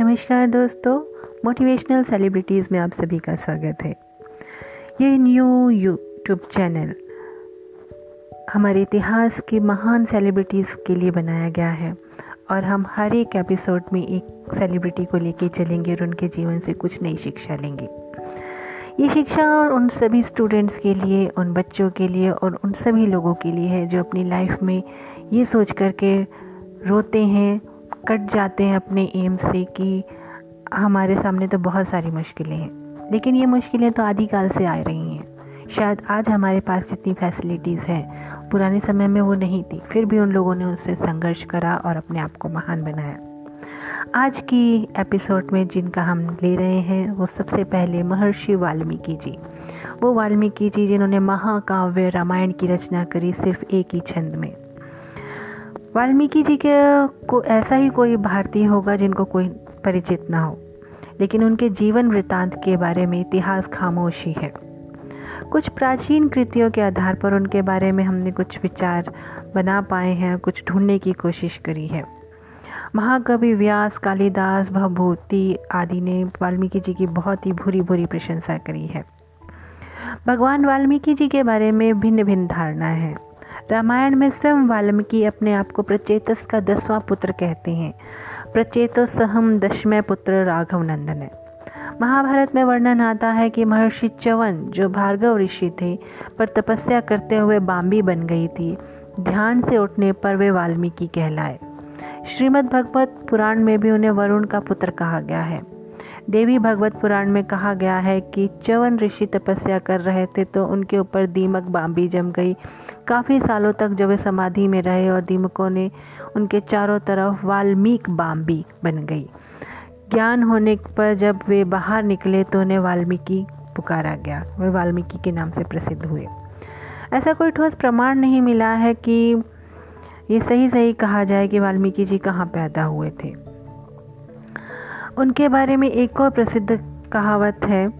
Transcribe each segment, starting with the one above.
नमस्कार दोस्तों motivational celebrities में आप सभी का स्वागत है। ये न्यू यूट्यूब चैनल हमारे इतिहास के महान सेलिब्रिटीज़ के लिए बनाया गया है और हम हर एक एपिसोड में एक सेलिब्रिटी को लेके चलेंगे और उनके जीवन से कुछ नई शिक्षा लेंगे। ये शिक्षा और उन सभी स्टूडेंट्स के लिए, उन बच्चों के लिए और उन सभी लोगों के लिए है जो अपनी लाइफ में ये सोच करके रोते हैं कट जाते हैं अपने एम से कि हमारे सामने तो बहुत सारी मुश्किलें हैं। लेकिन ये मुश्किलें तो आदिकाल से आ रही हैं। शायद आज हमारे पास जितनी फैसिलिटीज़ हैं, पुराने समय में वो नहीं थी। फिर भी उन लोगों ने उससे संघर्ष करा और अपने आप को महान बनाया। आज की एपिसोड में जिनका हम ले रहे हैं, वो सबसे पहले महर्षि वाल्मीकि जी। वो वाल्मीकि जी जिन्होंने महाकाव्य रामायण की रचना करी सिर्फ़ एक ही छंद में। वाल्मीकि जी के को, ऐसा ही कोई भारतीय होगा जिनको कोई परिचित ना हो। लेकिन उनके जीवन वृत्तांत के बारे में इतिहास खामोशी है। कुछ प्राचीन कृतियों के आधार पर उनके बारे में हमने कुछ विचार बना पाए हैं, कुछ ढूँढने की कोशिश करी है। महाकवि व्यास, कालिदास भभूति आदि ने वाल्मीकि जी की बहुत ही भूरी भूरी प्रशंसा करी है। भगवान वाल्मीकि जी के बारे में भिन्न भिन्न धारणा है। रामायण में स्वयं वाल्मीकि अपने आप को प्रचेतस का दसवां पुत्र कहते हैं। प्रचेतो सहम दशमय पुत्र राघव नंदन है। महाभारत में वर्णन आता है कि महर्षि चवन, जो भार्गव ऋषि थे, पर तपस्या करते हुए बाम्बी बन गई थी। ध्यान से उठने पर वे वाल्मीकि कहलाए। श्रीमद् भगवत पुराण में भी उन्हें वरुण का पुत्र कहा गया है। देवी भगवत पुराण में कहा गया है कि चवन ऋषि तपस्या कर रहे थे तो उनके ऊपर दीमक बाम्बी जम गई। काफ़ी सालों तक जब वे समाधि में रहे और दीमकों ने उनके चारों तरफ़ वाल्मीक बाम्बी बन गई। ज्ञान होने पर जब वे बाहर निकले तो उन्हें वाल्मीकि पुकारा गया। वे वाल्मीकि के नाम से प्रसिद्ध हुए। ऐसा कोई ठोस प्रमाण नहीं मिला है कि ये सही सही कहा जाए कि वाल्मीकि जी कहाँ पैदा हुए थे। उनके बारे में एक और प्रसिद्ध कहावत है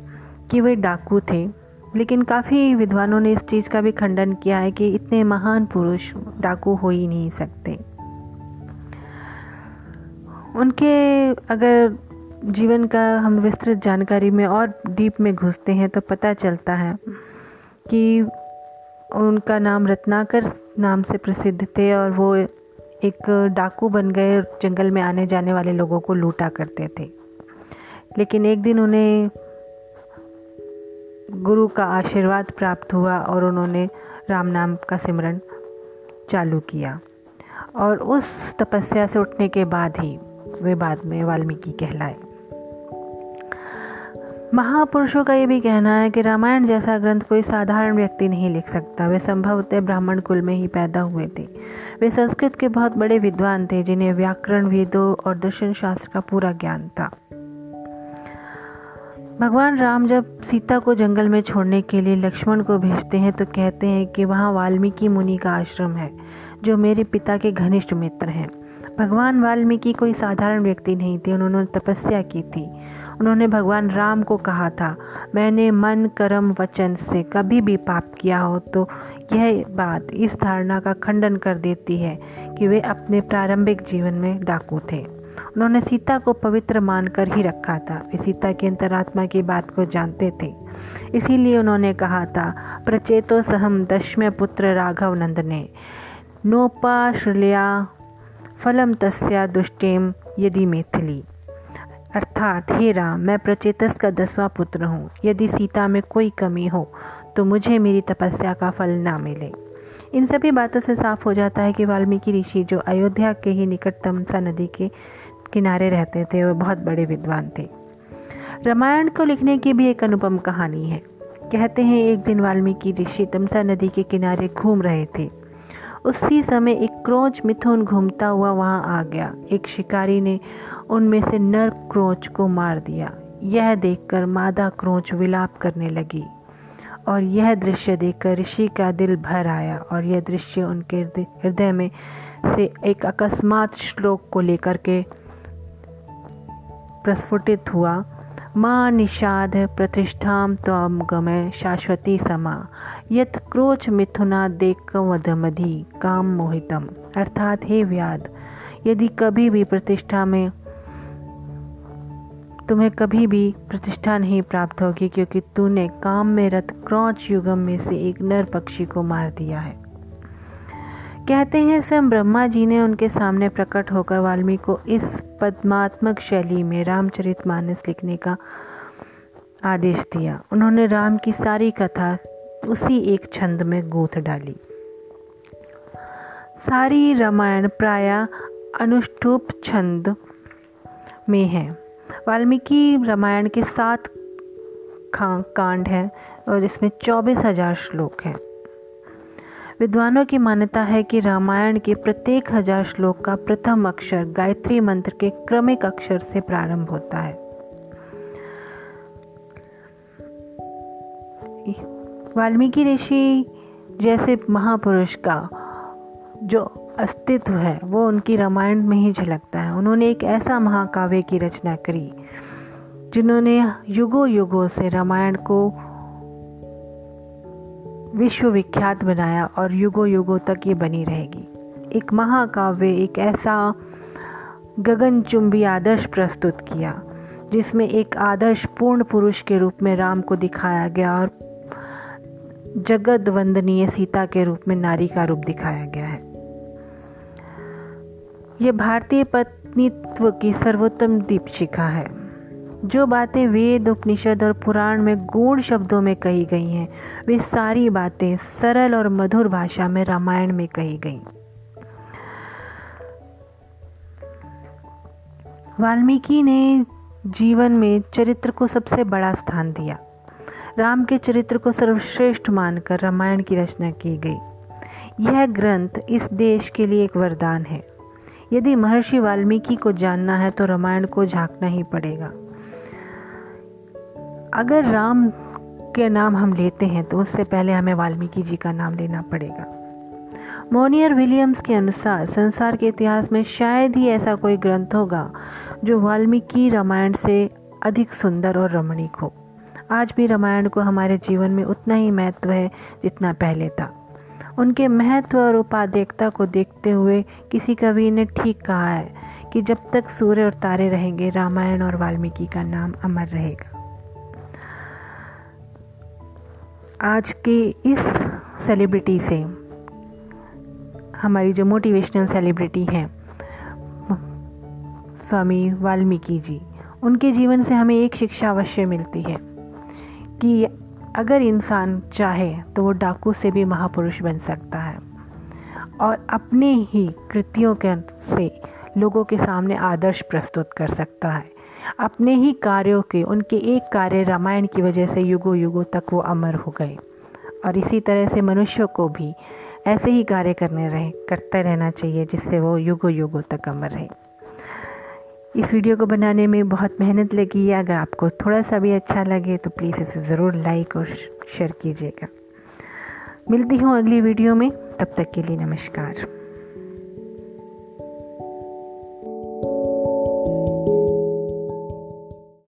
कि वे डाकू थे। लेकिन काफ़ी विद्वानों ने इस चीज़ का भी खंडन किया है कि इतने महान पुरुष डाकू हो ही नहीं सकते। उनके अगर जीवन का हम विस्तृत जानकारी में और डीप में घुसते हैं तो पता चलता है कि उनका नाम रत्नाकर नाम से प्रसिद्ध थे और वो एक डाकू बन गए जंगल में आने जाने वाले लोगों को लूटा करते थे। लेकिन एक दिन उन्हें गुरु का आशीर्वाद प्राप्त हुआ और उन्होंने राम नाम का सिमरन चालू किया। और उस तपस्या से उठने के बाद ही वे बाद में वाल्मीकि कहलाए। महापुरुषों का ये भी कहना है कि रामायण जैसा ग्रंथ कोई साधारण व्यक्ति नहीं लिख सकता। वे संभवतः ब्राह्मण कुल में ही पैदा हुए थे। वे संस्कृत के बहुत बड़े विद्वान थे, जिन्हें व्याकरण, वेदों और दर्शन शास्त्र का पूरा ज्ञान था। भगवान राम जब सीता को जंगल में छोड़ने के लिए लक्ष्मण को भेजते हैं तो कहते हैं कि वहाँ वाल्मीकि मुनि का आश्रम है, जो मेरे पिता के घनिष्ठ मित्र हैं। भगवान वाल्मीकि कोई साधारण व्यक्ति नहीं थे, उन्होंने तपस्या की थी। उन्होंने भगवान राम को कहा था, मैंने मन, कर्म, वचन से कभी भी पाप किया हो तो यह बात इस धारणा का खंडन कर देती है कि वे अपने प्रारंभिक जीवन में डाकू थे। उन्होंने सीता को पवित्र मानकर ही रखा था। वे सीता की अंतरात्मा की बात को जानते थे। इसीलिए उन्होंने कहा था, प्रचेतो सहम दशम्य पुत्र राघव नंदने। नोपाश्रया फलम तस्या दुष्टेम यदि मैथिली। अर्थात, हे राम, मैं प्रचेतस का दसवां पुत्र हूँ। यदि सीता में कोई कमी हो तो मुझे मेरी तपस्या का फल ना मिले। इन सभी बातों से साफ़ हो जाता है कि वाल्मीकि ऋषि जो अयोध्या के ही निकटतम सा नदी के किनारे रहते थे, वो बहुत बड़े विद्वान थे। रामायण को लिखने की भी एक अनुपम कहानी है। कहते हैं, एक दिन वाल्मीकि ऋषि तमसा नदी के किनारे घूम रहे थे। उसी समय एक क्रोच मिथुन घूमता हुआ वहाँ आ गया। एक शिकारी ने उनमें से नर क्रोच को मार दिया। यह देखकर मादा क्रोच विलाप करने लगी। और यह दृश्य देखकर ऋषि का दिल भर आया और यह दृश्य उनके हृदय में से एक अकस्मात श्लोक को लेकर के प्रस्फुटित हुआ। माँ निषाद प्रतिष्ठाम त्वम गमय शाश्वती समा। यत क्रोच मिथुना देख वधमधि काम मोहितम। अर्थात हे व्याध यदि कभी भी प्रतिष्ठा में तुम्हें कभी भी प्रतिष्ठा नहीं प्राप्त होगी क्योंकि तूने काम में रत क्रौच युगम में से एक नर पक्षी को मार दिया है। कहते हैं, स्वयं ब्रह्मा जी ने उनके सामने प्रकट होकर वाल्मीकि को इस पद्मात्मक शैली में रामचरित मानस लिखने का आदेश दिया। उन्होंने राम की सारी कथा उसी एक छंद में गूंथ डाली। सारी रामायण प्राय अनुष्टुप छंद में है। वाल्मीकि रामायण के सात कांड हैं और इसमें चौबीस हज़ार श्लोक हैं। विद्वानों की मान्यता है कि रामायण के प्रत्येक हज़ार श्लोक का प्रथम अक्षर गायत्री मंत्र के क्रमिक अक्षर से प्रारंभ होता है। वाल्मीकि ऋषि जैसे महापुरुष का जो अस्तित्व है, वो उनकी रामायण में ही झलकता है। उन्होंने एक ऐसा महाकाव्य की रचना करी, जिन्होंने युगों युगों से रामायण को विश्व विख्यात बनाया और युगों युगों तक ये बनी रहेगी। एक महाकाव्य एक ऐसा गगनचुंबी आदर्श प्रस्तुत किया, जिसमें एक आदर्श पूर्ण पुरुष के रूप में राम को दिखाया गया और जगत वंदनीय सीता के रूप में नारी का रूप दिखाया गया है। यह भारतीय पत्नीत्व की सर्वोत्तम दीपशिखा है। जो बातें वेद, उपनिषद और पुराण में गूढ़ शब्दों में कही गई हैं, वे सारी बातें सरल और मधुर भाषा में रामायण में कही गई। वाल्मीकि ने जीवन में चरित्र को सबसे बड़ा स्थान दिया। राम के चरित्र को सर्वश्रेष्ठ मानकर रामायण की रचना की गई। यह ग्रंथ इस देश के लिए एक वरदान है। यदि महर्षि वाल्मीकि को जानना है तो रामायण को झांकना ही पड़ेगा। अगर राम के नाम हम लेते हैं तो उससे पहले हमें वाल्मीकि जी का नाम लेना पड़ेगा। मोनियर विलियम्स के अनुसार संसार के इतिहास में शायद ही ऐसा कोई ग्रंथ होगा जो वाल्मीकि रामायण से अधिक सुंदर और रमणीक हो। आज भी रामायण को हमारे जीवन में उतना ही महत्व है जितना पहले था। उनके महत्व और उपाध्यक्षता को देखते हुए किसी कवि ने ठीक कहा है कि जब तक सूर्य और तारे रहेंगे, रामायण और वाल्मीकि का नाम अमर रहेगा। आज के इस सेलिब्रिटी से हमारी जो मोटिवेशनल सेलिब्रिटी हैं, स्वामी वाल्मीकि जी, उनके जीवन से हमें एक शिक्षा अवश्य मिलती है कि अगर इंसान चाहे तो वो डाकू से भी महापुरुष बन सकता है। और अपने ही कृतियों के से लोगों के सामने आदर्श प्रस्तुत कर सकता है। अपने ही कार्यों के, उनके एक कार्य रामायण की वजह से युगों युगों तक वो अमर हो गए। और इसी तरह से मनुष्यों को भी ऐसे ही कार्य करने रहे, करते रहना चाहिए जिससे वो युगों युगों तक अमर रहे। इस वीडियो को बनाने में बहुत मेहनत लगी है। अगर आपको थोड़ा सा भी अच्छा लगे तो प्लीज़ इसे ज़रूर लाइक और शेयर कीजिएगा। मिलती हूँ अगली वीडियो में। तब तक के लिए नमस्कार।